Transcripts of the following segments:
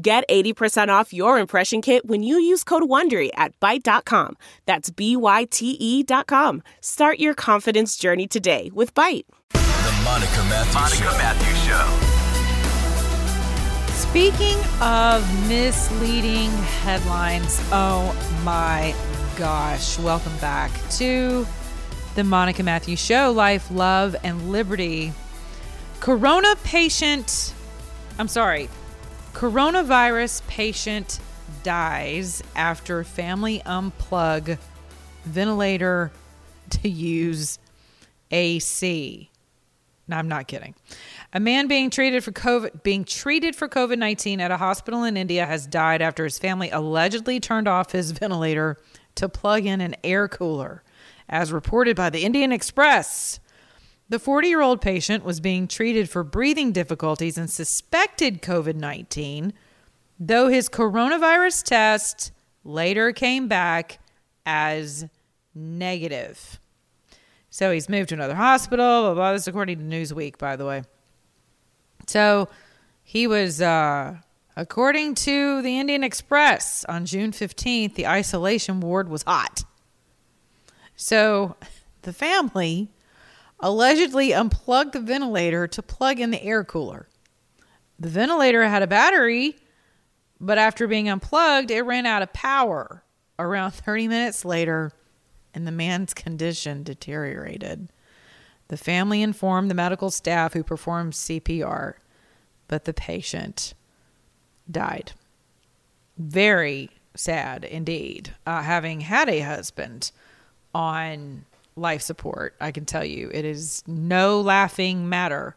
Get 80% off your impression kit when you use code WONDERY at Byte.com. That's B-Y-T-E dot com. Start your confidence journey today with Byte. The Monica Matthews Monica Show. Matthews Show. Speaking of misleading headlines, oh my gosh, welcome back to the Monica Matthews Show Life, Love, and Liberty. Corona patient, I'm sorry, coronavirus patient dies after family unplug ventilator to use AC. No, I'm not kidding. A man being treated for COVID being treated for COVID-19 at a hospital in India has died after his family allegedly turned off his ventilator to plug in an air cooler, as reported by the Indian Express. The 40-year-old patient was being treated for breathing difficulties and suspected COVID-19, though his coronavirus test later came back as negative. So he's moved to another hospital. Blah, blah. This is according to Newsweek, by the way. So he was, uh, according to the Indian Express, on June 15th, the isolation ward was hot. So the family allegedly unplugged the ventilator to plug in the air cooler. The ventilator had a battery, but after being unplugged, it ran out of power. Around 30 minutes later, and the man's condition deteriorated. The family informed the medical staff who performed CPR, but the patient died. Very sad indeed. Uh, having had a husband on life support, I can tell you it is no laughing matter.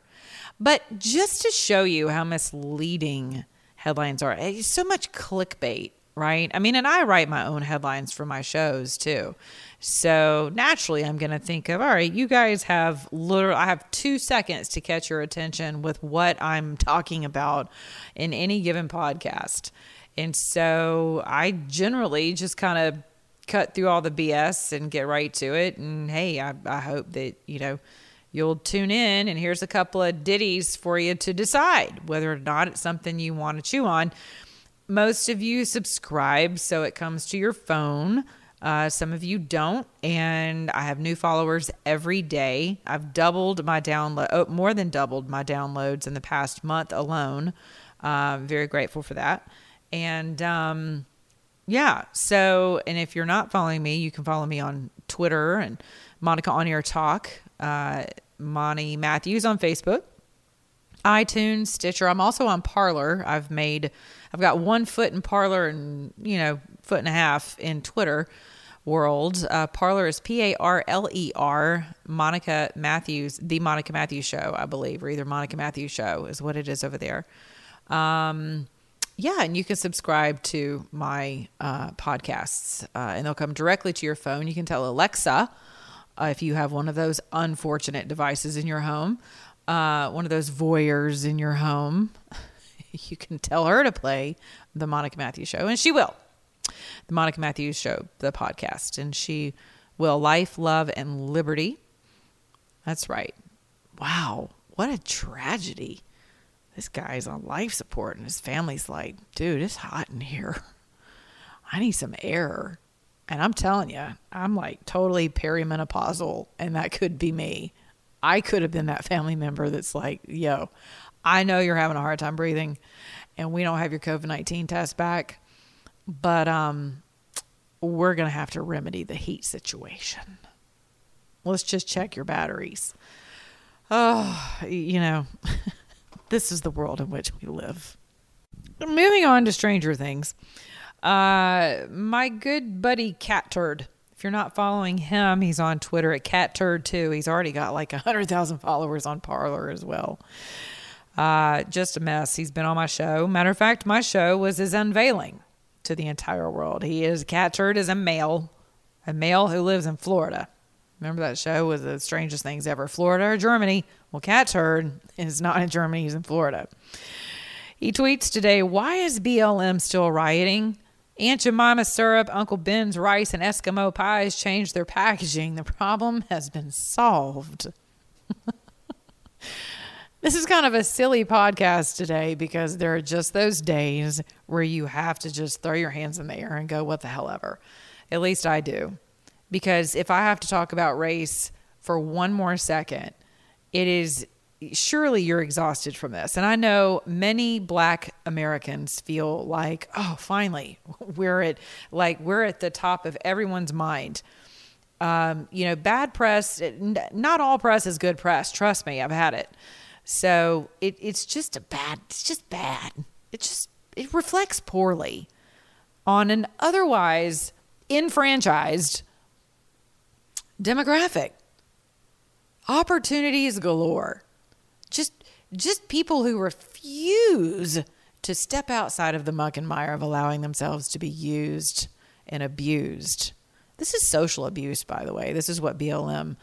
But just to show you how misleading headlines are, it's so much clickbait, right? I mean, and I write my own headlines for my shows too. So naturally, I'm going to think of, all right, you guys have literally, I have two seconds to catch your attention with what I'm talking about in any given podcast. And so I generally just kind of cut through all the BS and get right to it. And hey, I, I hope that, you know, you'll tune in and here's a couple of ditties for you to decide whether or not it's something you want to chew on. Most of you subscribe so it comes to your phone. Uh, some of you don't, and I have new followers every day. I've doubled my download, oh, more than doubled my downloads in the past month alone. Uh, very grateful for that. And um, yeah, so and if you're not following me, you can follow me on Twitter and Monica On Air Talk, uh, Monty Matthews on Facebook, iTunes, Stitcher. I'm also on Parler. I've made, I've got one foot in Parler and you know foot and a half in Twitter world. Uh, Parler is P A R L E R. Monica Matthews, the Monica Matthews Show, I believe, or either Monica Matthews Show is what it is over there. Um, yeah, and you can subscribe to my uh, podcasts, uh, and they'll come directly to your phone. You can tell Alexa uh, if you have one of those unfortunate devices in your home, uh, one of those voyeurs in your home. you can tell her to play the Monica Matthews Show, and she will the Monica Matthews Show, the podcast, and she will life, love, and liberty. That's right. Wow, what a tragedy. This guy's on life support, and his family's like, dude, it's hot in here. I need some air. And I'm telling you, I'm like totally perimenopausal, and that could be me. I could have been that family member that's like, yo, I know you're having a hard time breathing, and we don't have your COVID 19 test back but um, we're going to have to remedy the heat situation. Let's just check your batteries. Oh, you know, this is the world in which we live. Moving on to Stranger Things. Uh, my good buddy Cat Turd. If you're not following him, he's on Twitter at Cat Turd too. He's already got like a hundred thousand followers on Parler as well. Uh, just a mess. He's been on my show. Matter of fact, my show was his unveiling to the entire world. He is cat turd is a male, a male who lives in Florida. Remember that show was the strangest things ever. Florida or Germany? Well, cat turd is not in Germany. He's in Florida. He tweets today, "Why is BLM still rioting?" Aunt Jemima syrup, Uncle Ben's rice, and Eskimo pies changed their packaging. The problem has been solved. this is kind of a silly podcast today because there are just those days where you have to just throw your hands in the air and go, what the hell ever. At least I do. Because if I have to talk about race for one more second, it is surely you're exhausted from this. And I know many black Americans feel like, oh, finally, we're at like we're at the top of everyone's mind. Um, you know, bad press, not all press is good press. Trust me, I've had it. So it, it's just a bad, it's just bad. It just, it reflects poorly on an otherwise enfranchised demographic. Opportunities galore just just people who refuse to step outside of the muck and mire of allowing themselves to be used and abused. This is social abuse, by the way. This is what BLM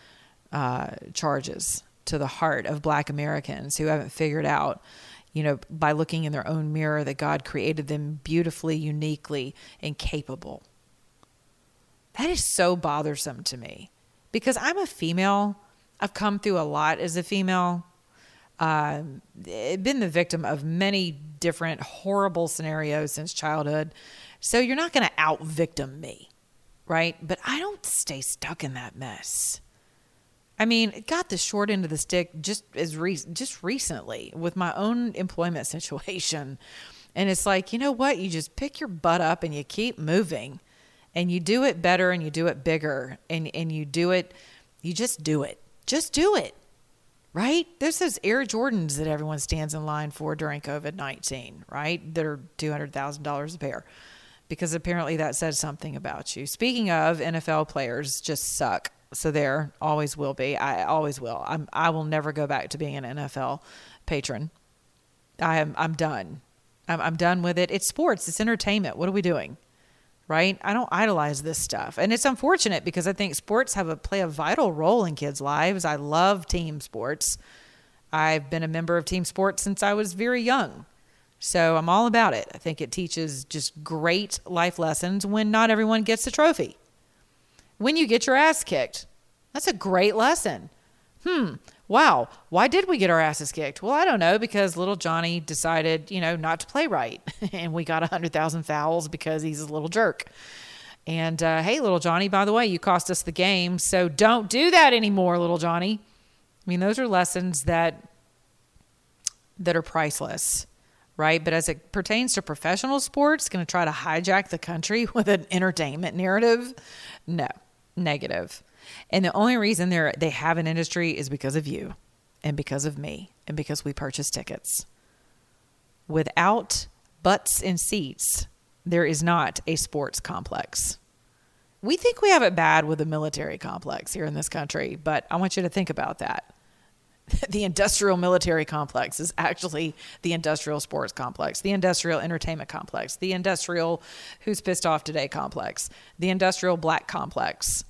uh, charges to the heart of Black Americans who haven't figured out, you know, by looking in their own mirror that God created them beautifully, uniquely, and capable. That is so bothersome to me because I'm a female. I've come through a lot as a female uh, been the victim of many different horrible scenarios since childhood. So you're not going to out victim me, right? But I don't stay stuck in that mess. I mean, it got the short end of the stick just as re- just recently with my own employment situation. And it's like, you know what? You just pick your butt up and you keep moving and you do it better and you do it bigger and, and you do it, you just do it. Just do it right? There's those Air Jordans that everyone stands in line for during COVID 19, right? That are $200,000 a pair because apparently that says something about you. Speaking of, NFL players just suck. So there always will be. I always will. I'm, I will never go back to being an NFL patron. I am, I'm done. I'm, I'm done with it. It's sports, it's entertainment. What are we doing? Right? I don't idolize this stuff. And it's unfortunate because I think sports have a play a vital role in kids' lives. I love team sports. I've been a member of team sports since I was very young. So I'm all about it. I think it teaches just great life lessons when not everyone gets a trophy. When you get your ass kicked, that's a great lesson. Hmm, wow, why did we get our asses kicked? Well, I don't know because little Johnny decided, you know, not to play right. and we got 100,000 fouls because he's a little jerk. And uh, hey, little Johnny, by the way, you cost us the game. So don't do that anymore, little Johnny. I mean, those are lessons that that are priceless, right? But as it pertains to professional sports, going to try to hijack the country with an entertainment narrative? No, negative. And the only reason they they have an industry is because of you and because of me and because we purchase tickets. Without butts and seats, there is not a sports complex. We think we have it bad with the military complex here in this country, but I want you to think about that. The industrial military complex is actually the industrial sports complex, the industrial entertainment complex, the industrial who's pissed off today complex, the industrial black complex,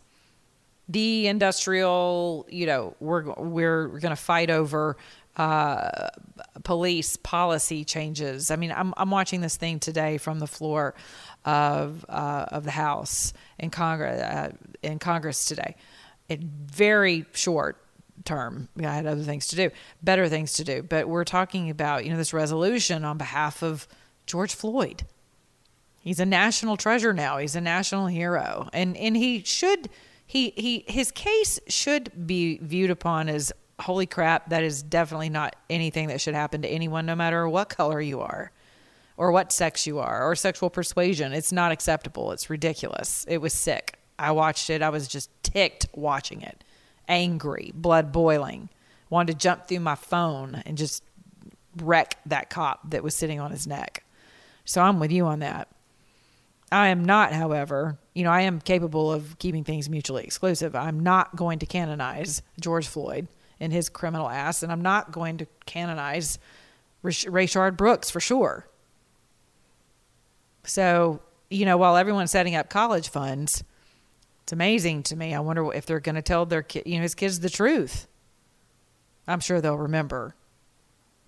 the industrial, you know, we're we're going to fight over uh, police policy changes. I mean, I'm I'm watching this thing today from the floor of uh, of the House in Congress uh, in Congress today. It very short term. I had other things to do, better things to do. But we're talking about you know this resolution on behalf of George Floyd. He's a national treasure now. He's a national hero, and and he should he he his case should be viewed upon as holy crap that is definitely not anything that should happen to anyone no matter what color you are or what sex you are or sexual persuasion. It's not acceptable. It's ridiculous. It was sick. I watched it. I was just ticked watching it. Angry blood boiling. Wanted to jump through my phone and just wreck that cop that was sitting on his neck. So i'm with you on that I am not, however, you know, I am capable of keeping things mutually exclusive. I'm not going to canonize George Floyd and his criminal ass, and I'm not going to canonize Rayshard Brooks for sure. So, you know, while everyone's setting up college funds, it's amazing to me. I wonder if they're going to tell their kid, you know, his kids the truth. I'm sure they'll remember.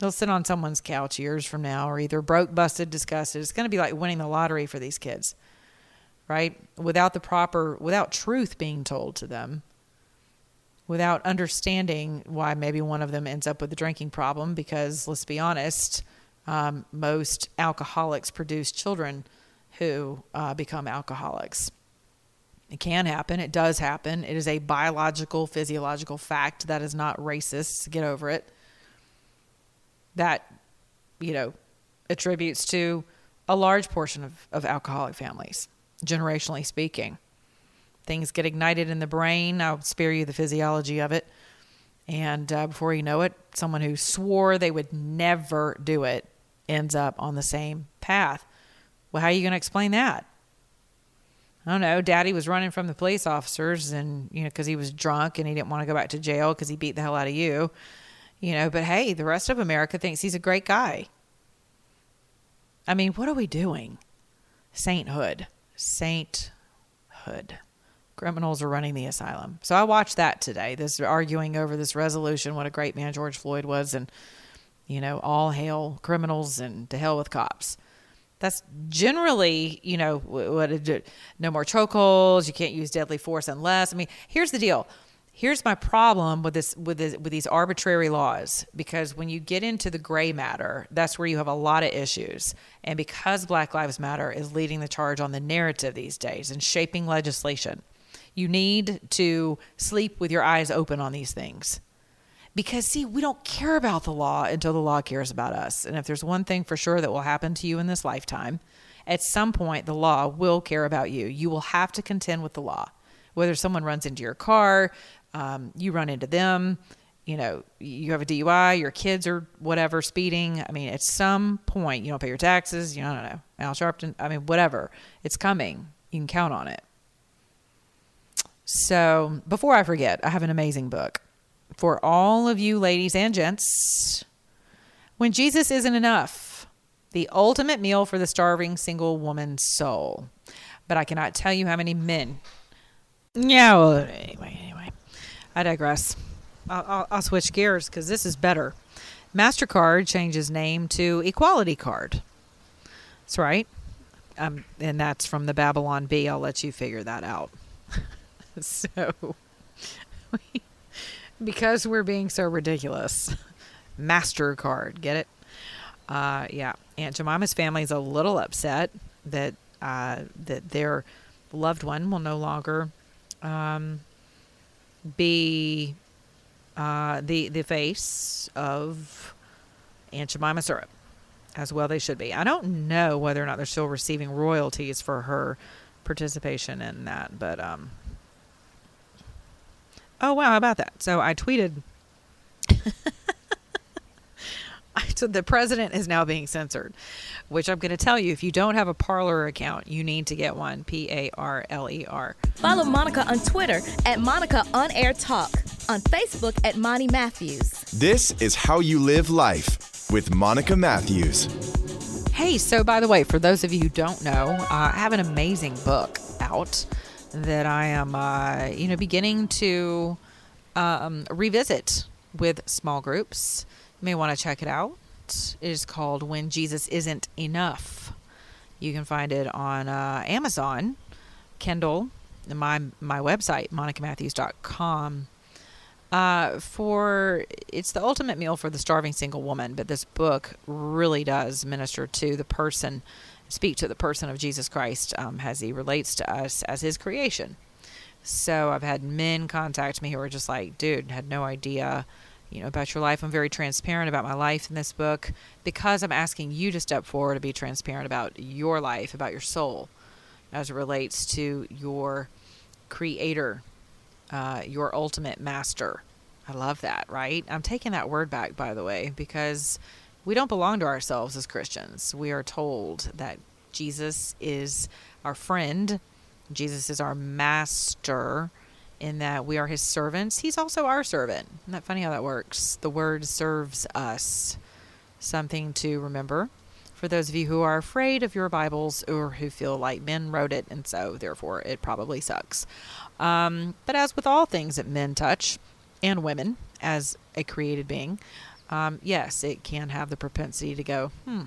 They'll sit on someone's couch years from now, or either broke, busted, disgusted. It's going to be like winning the lottery for these kids, right? Without the proper, without truth being told to them, without understanding why maybe one of them ends up with a drinking problem. Because let's be honest, um, most alcoholics produce children who uh, become alcoholics. It can happen. It does happen. It is a biological, physiological fact that is not racist. Get over it. That, you know, attributes to a large portion of, of alcoholic families, generationally speaking. Things get ignited in the brain. I'll spare you the physiology of it. And uh, before you know it, someone who swore they would never do it ends up on the same path. Well, how are you going to explain that? I don't know. Daddy was running from the police officers, and you know, because he was drunk and he didn't want to go back to jail because he beat the hell out of you, you know. But hey, the rest of America thinks he's a great guy. I mean, what are we doing? Sainthood, sainthood. Criminals are running the asylum. So I watched that today. This arguing over this resolution, what a great man George Floyd was, and you know, all hail criminals and to hell with cops. That's generally, you know, what no more chokeholds. You can't use deadly force unless. I mean, here's the deal. Here's my problem with this with this, with these arbitrary laws because when you get into the gray matter, that's where you have a lot of issues. And because Black Lives Matter is leading the charge on the narrative these days and shaping legislation, you need to sleep with your eyes open on these things because, see, we don't care about the law until the law cares about us. And if there's one thing for sure that will happen to you in this lifetime, at some point the law will care about you. You will have to contend with the law. Whether someone runs into your car, um, you run into them, you know, you have a DUI, your kids are whatever speeding. I mean, at some point, you don't pay your taxes. You know, I don't know, Al Sharpton. I mean, whatever. It's coming. You can count on it. So, before I forget, I have an amazing book for all of you ladies and gents. When Jesus isn't enough, the ultimate meal for the starving single woman's soul. But I cannot tell you how many men. Yeah, well, I digress. I'll, I'll, switch gears because this is better. MasterCard changes name to Equality Card. That's right. Um, and that's from the Babylon Bee. I'll let you figure that out. so because we're being so ridiculous. MasterCard, get it? Uh, yeah, Aunt Jemima's family is a little upset that uh, that their loved one will no longer um, be uh, the the face of Aunt Jemima syrup, as well they should be. I don't know whether or not they're still receiving royalties for her participation in that, but um, Oh, wow. How about that? So I tweeted. so the president is now being censored, which I'm going to tell you if you don't have a Parler account, you need to get one. P A R L E R. Follow Monica on Twitter at Monica On Air Talk, on Facebook at Monty Matthews. This is How You Live Life with Monica Matthews. Hey, so by the way, for those of you who don't know, uh, I have an amazing book out that I am, uh, you know, beginning to um, revisit with small groups. You may want to check it out. Is called When Jesus Isn't Enough. You can find it on uh, Amazon, Kindle, my my website, monicamatthews.com. Uh, for it's the ultimate meal for the starving single woman, but this book really does minister to the person speak to the person of Jesus Christ um, as he relates to us as his creation. So I've had men contact me who are just like, dude, had no idea, you know, about your life. I'm very transparent about my life in this book because I'm asking you to step forward to be transparent about your life, about your soul, as it relates to your creator, uh, your ultimate master. I love that, right? I'm taking that word back, by the way, because we don't belong to ourselves as Christians. We are told that Jesus is our friend, Jesus is our master, in that we are his servants. He's also our servant. Isn't that funny how that works? The word serves us. something to remember for those of you who are afraid of your Bibles or who feel like men wrote it and so therefore it probably sucks. Um, but as with all things that men touch and women as a created being, um, yes, it can have the propensity to go, hmm.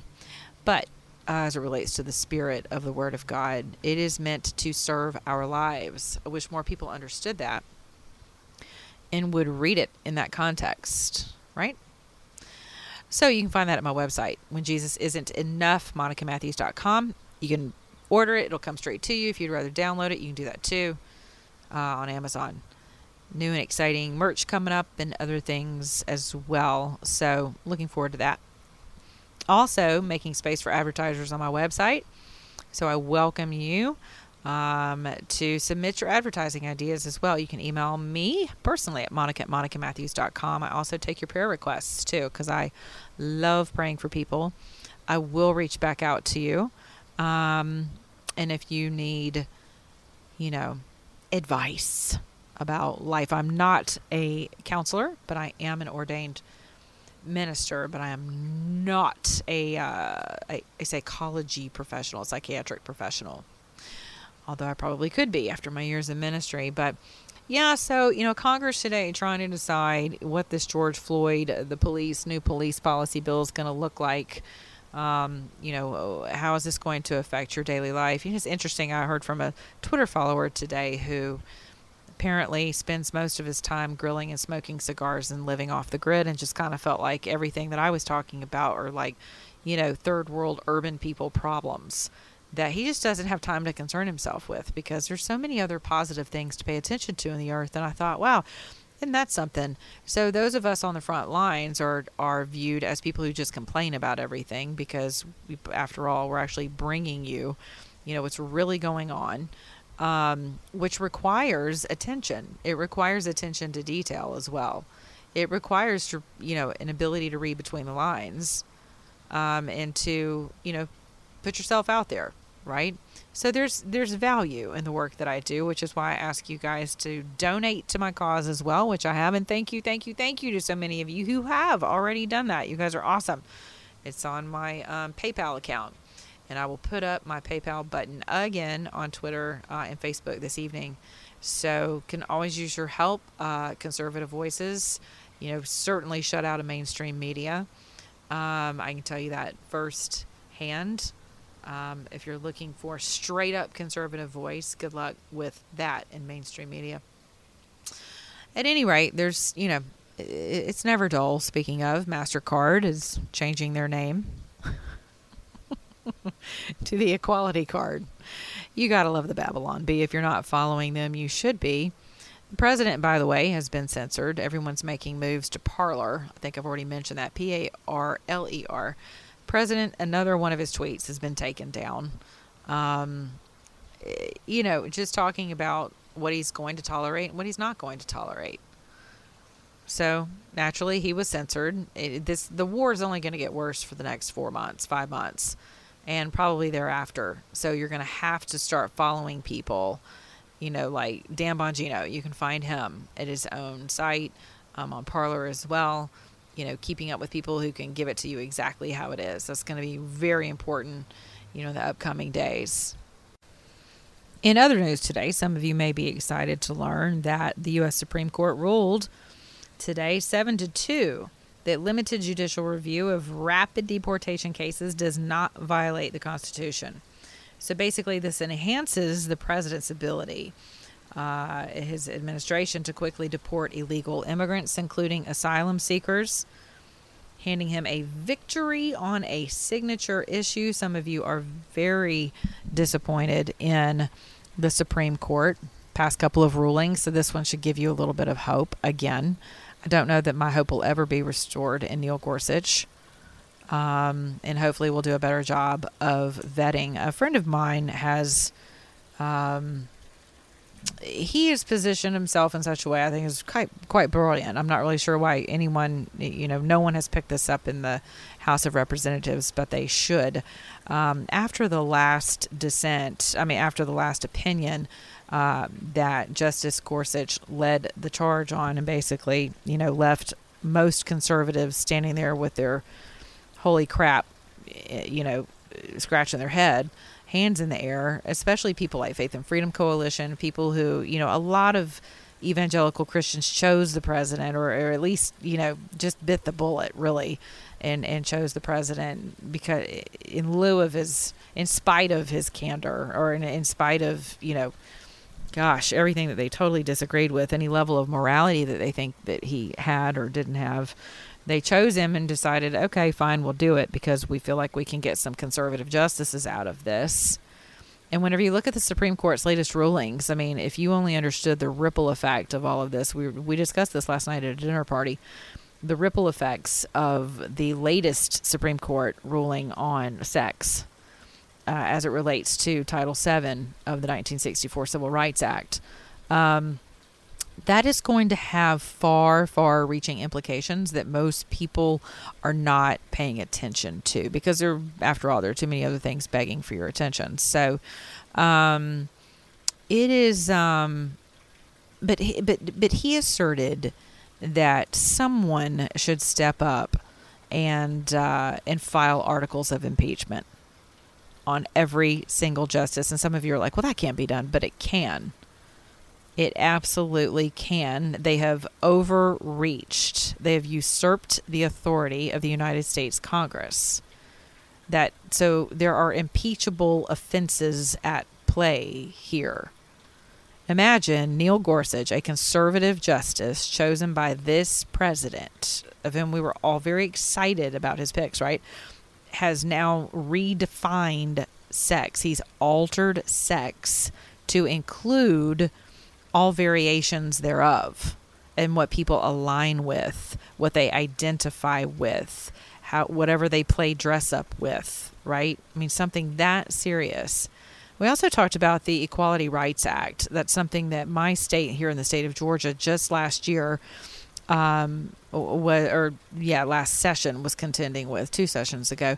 But uh, as it relates to the spirit of the Word of God, it is meant to serve our lives. I wish more people understood that and would read it in that context, right? So you can find that at my website, when Jesus isn't enough, monicamatthews.com. You can order it, it'll come straight to you. If you'd rather download it, you can do that too uh, on Amazon. New and exciting merch coming up and other things as well. So looking forward to that. Also, making space for advertisers on my website. So I welcome you um, to submit your advertising ideas as well. You can email me personally at monica at monicamatthews.com. I also take your prayer requests too because I love praying for people. I will reach back out to you. Um, and if you need, you know, advice about life, I'm not a counselor, but I am an ordained minister, but I am not a, uh, a, a psychology professional, psychiatric professional although I probably could be after my years in ministry. But yeah, so, you know, Congress today trying to decide what this George Floyd, uh, the police, new police policy bill is going to look like. Um, you know, how is this going to affect your daily life? You know, it's interesting. I heard from a Twitter follower today who apparently spends most of his time grilling and smoking cigars and living off the grid and just kind of felt like everything that I was talking about are like, you know, third world urban people problems that he just doesn't have time to concern himself with because there's so many other positive things to pay attention to in the earth. And I thought, wow, isn't that something? So those of us on the front lines are are viewed as people who just complain about everything because, we, after all, we're actually bringing you, you know, what's really going on. Um, which requires attention. It requires attention to detail as well. It requires, to, you know, an ability to read between the lines, um, and to, you know, put yourself out there right? So there's there's value in the work that I do, which is why I ask you guys to donate to my cause as well, which I have, and thank you, thank you, thank you to so many of you who have already done that. You guys are awesome. It's on my um, PayPal account, and I will put up my PayPal button again on Twitter uh, and Facebook this evening. So can always use your help. Uh, conservative voices, you know, certainly shut out of mainstream media. Um, I can tell you that firsthand. Um, if you're looking for straight up conservative voice, good luck with that in mainstream media. At any rate, there's, you know, it's never dull. Speaking of, MasterCard is changing their name to the Equality Card. You got to love the Babylon Bee. If you're not following them, you should be. The president, by the way, has been censored. Everyone's making moves to Parler. I think I've already mentioned that. P A R L E R president, another one of his tweets has been taken down. Um, you know, just talking about what he's going to tolerate and what he's not going to tolerate. So naturally, he was censored. It, this the war is only going to get worse for the next four months, five months, and probably thereafter. So you're going to have to start following people. You know, like Dan Bongino. You can find him at his own site um, on Parler as well you know, keeping up with people who can give it to you exactly how it is. That's going to be very important, you know, in the upcoming days. In other news today, some of you may be excited to learn that the U.S. Supreme Court ruled today, 7 to 2, that limited judicial review of rapid deportation cases does not violate the Constitution. So basically, this enhances the president's ability uh, his administration to quickly deport illegal immigrants, including asylum seekers, handing him a victory on a signature issue. Some of you are very disappointed in the Supreme Court past couple of rulings, so this one should give you a little bit of hope. Again, I don't know that my hope will ever be restored in Neil Gorsuch. Um, and hopefully, we'll do a better job of vetting. A friend of mine has um, he has positioned himself in such a way I think is quite quite brilliant. I'm not really sure why anyone, you know, no one has picked this up in the House of Representatives, but they should. Um, after the last dissent, I mean, after the last opinion uh, that Justice Gorsuch led the charge on, and basically, you know, left most conservatives standing there with their holy crap, eh, you know, scratching their head, hands in the air, especially people like Faith and Freedom Coalition, people who, you know, a lot of evangelical Christians chose the president or, or at least, you know, just bit the bullet really and, and chose the president because in lieu of his, in spite of his candor or in, in spite of, you know, gosh, everything that they totally disagreed with, any level of morality that they think that he had or didn't have, they chose him and decided, okay, fine, we'll do it because we feel like we can get some conservative justices out of this. And whenever you look at the Supreme Court's latest rulings, I mean, if you only understood the ripple effect of all of this, we we discussed this last night at a dinner party. The ripple effects of the latest Supreme Court ruling on sex uh, as it relates to Title VII of the 1964 Civil Rights Act. Um, that is going to have far, far reaching implications that most people are not paying attention to because there, after all, there are too many other things begging for your attention. So, um, it is, um, but, he, but, but he asserted that someone should step up and, uh, and file articles of impeachment on every single justice. And some of you are like, well, that can't be done, but it can. It absolutely can. They have overreached. They have usurped the authority of the United States Congress. That so there are impeachable offenses at play here. Imagine Neil Gorsuch, a conservative justice chosen by this president, of whom we were all very excited about his picks, right? Has now redefined sex. He's altered sex to include all variations thereof and what people align with, what they identify with, how whatever they play dress up with, right? I mean something that serious. We also talked about the Equality Rights Act. That's something that my state here in the state of Georgia just last year um, or yeah, last session was contending with two sessions ago,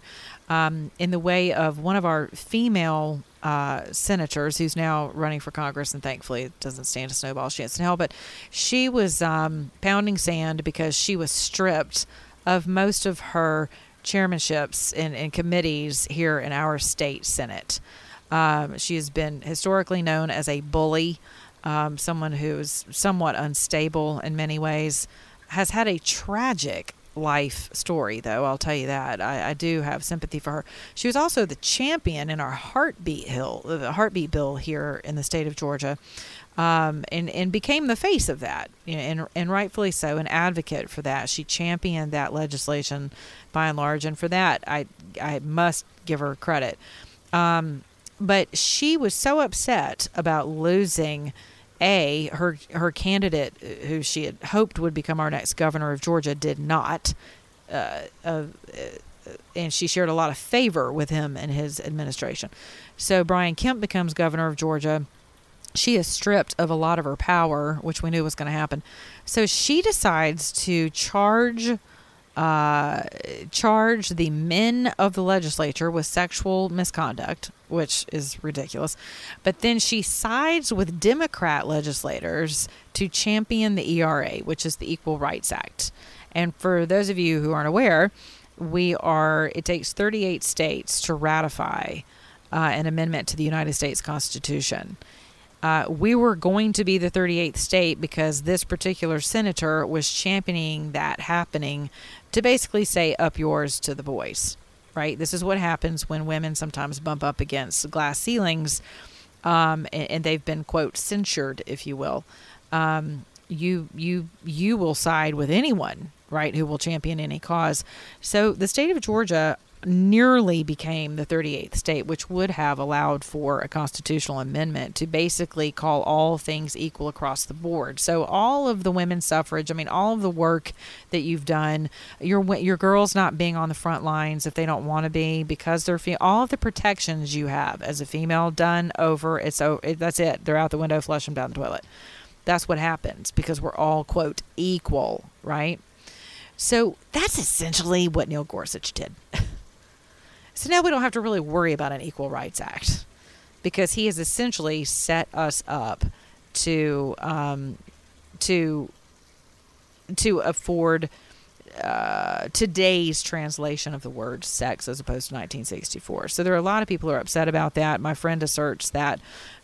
um, in the way of one of our female uh, senators who's now running for Congress, and thankfully doesn't stand a snowball's chance in hell. But she was um, pounding sand because she was stripped of most of her chairmanships in committees here in our state Senate. Um, she has been historically known as a bully, um, someone who is somewhat unstable in many ways, has had a tragic life story, though. I'll tell you that. I, I, do have sympathy for her. She was also the champion in our heartbeat hill, the heartbeat bill here in the state of Georgia, um, and and became the face of that, you know, and and rightfully so, an advocate for that. She championed that legislation by and large, and for that, I I must give her credit. Um, but she was so upset about losing a her her candidate uh, who she had hoped would become our next governor of Georgia did not uh, uh, and she shared a lot of favor with him and his administration. So Brian Kemp becomes governor of Georgia. She is stripped of a lot of her power which we knew was going to happen. So she decides to charge uh, charge the men of the legislature with sexual misconduct, which is ridiculous. But then she sides with Democrat legislators to champion the ERA, which is the Equal Rights Act. And for those of you who aren't aware, we are, it takes 38 states to ratify uh, an amendment to the United States Constitution. Uh, we were going to be the 38th state because this particular senator was championing that happening to basically say up yours to the boys, right? This is what happens when women sometimes bump up against glass ceilings, um, and, and, they've been quote censured, if you will. Um, you you you will side with anyone, right, who will champion any cause. So the state of Georgia nearly became the 38th state, which would have allowed for a constitutional amendment to basically call all things equal across the board. So all of the women's suffrage, I mean, all of the work that you've done, your your girls not being on the front lines if they don't want to be because they're fe- all of the protections you have as a female done over. It's so it, that's it. They're out the window. Flush them down the toilet. That's what happens because we're all quote equal, right? So that's essentially what Neil Gorsuch did. So now we don't have to really worry about an Equal Rights Act because he has essentially set us up to um, to to afford uh, today's translation of the word sex as opposed to 1964. So there are a lot of people who are upset about that. My friend asserts that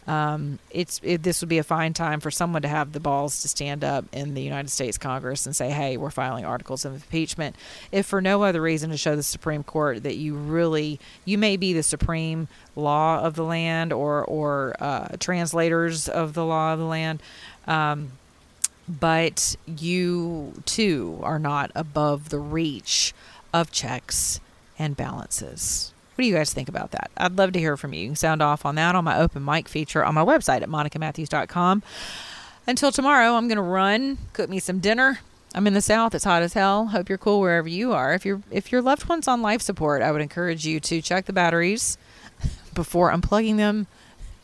um, it's it, this would be a fine time for someone to have the balls to stand up in the United States Congress and say, "Hey, we're filing articles of impeachment," if for no other reason to show the Supreme Court that you really you may be the supreme law of the land or or uh, translators of the law of the land. Um, but you too are not above the reach of checks and balances. What do you guys think about that? I'd love to hear from you. You can sound off on that on my open mic feature on my website at monicamatthews.com. Until tomorrow, I'm going to run, cook me some dinner. I'm in the South. It's hot as hell. Hope you're cool wherever you are. If you're if your loved one's on life support, I would encourage you to check the batteries before unplugging them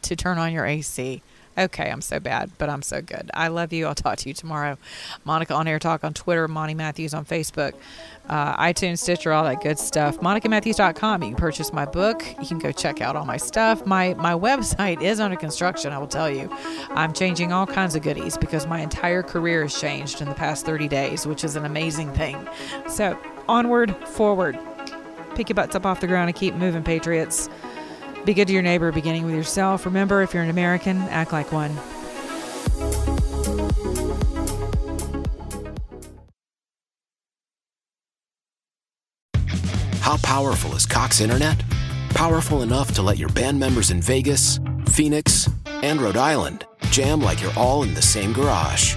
to turn on your AC. Okay, I'm so bad, but I'm so good. I love you. I'll talk to you tomorrow. Monica on Air Talk on Twitter, Monty Matthews on Facebook, uh, iTunes, Stitcher, all that good stuff. MonicaMatthews.com. You can purchase my book. You can go check out all my stuff. My my website is under construction. I will tell you, I'm changing all kinds of goodies because my entire career has changed in the past 30 days, which is an amazing thing. So onward, forward. Pick your butts up off the ground and keep moving, Patriots. Be good to your neighbor, beginning with yourself. Remember, if you're an American, act like one. How powerful is Cox Internet? Powerful enough to let your band members in Vegas, Phoenix, and Rhode Island jam like you're all in the same garage.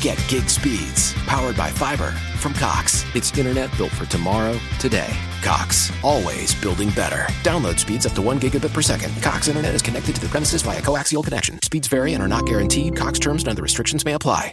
Get gig speeds powered by fiber from Cox. It's internet built for tomorrow, today. Cox, always building better. Download speeds up to 1 gigabit per second. Cox Internet is connected to the premises via coaxial connection. Speeds vary and are not guaranteed. Cox terms and other restrictions may apply.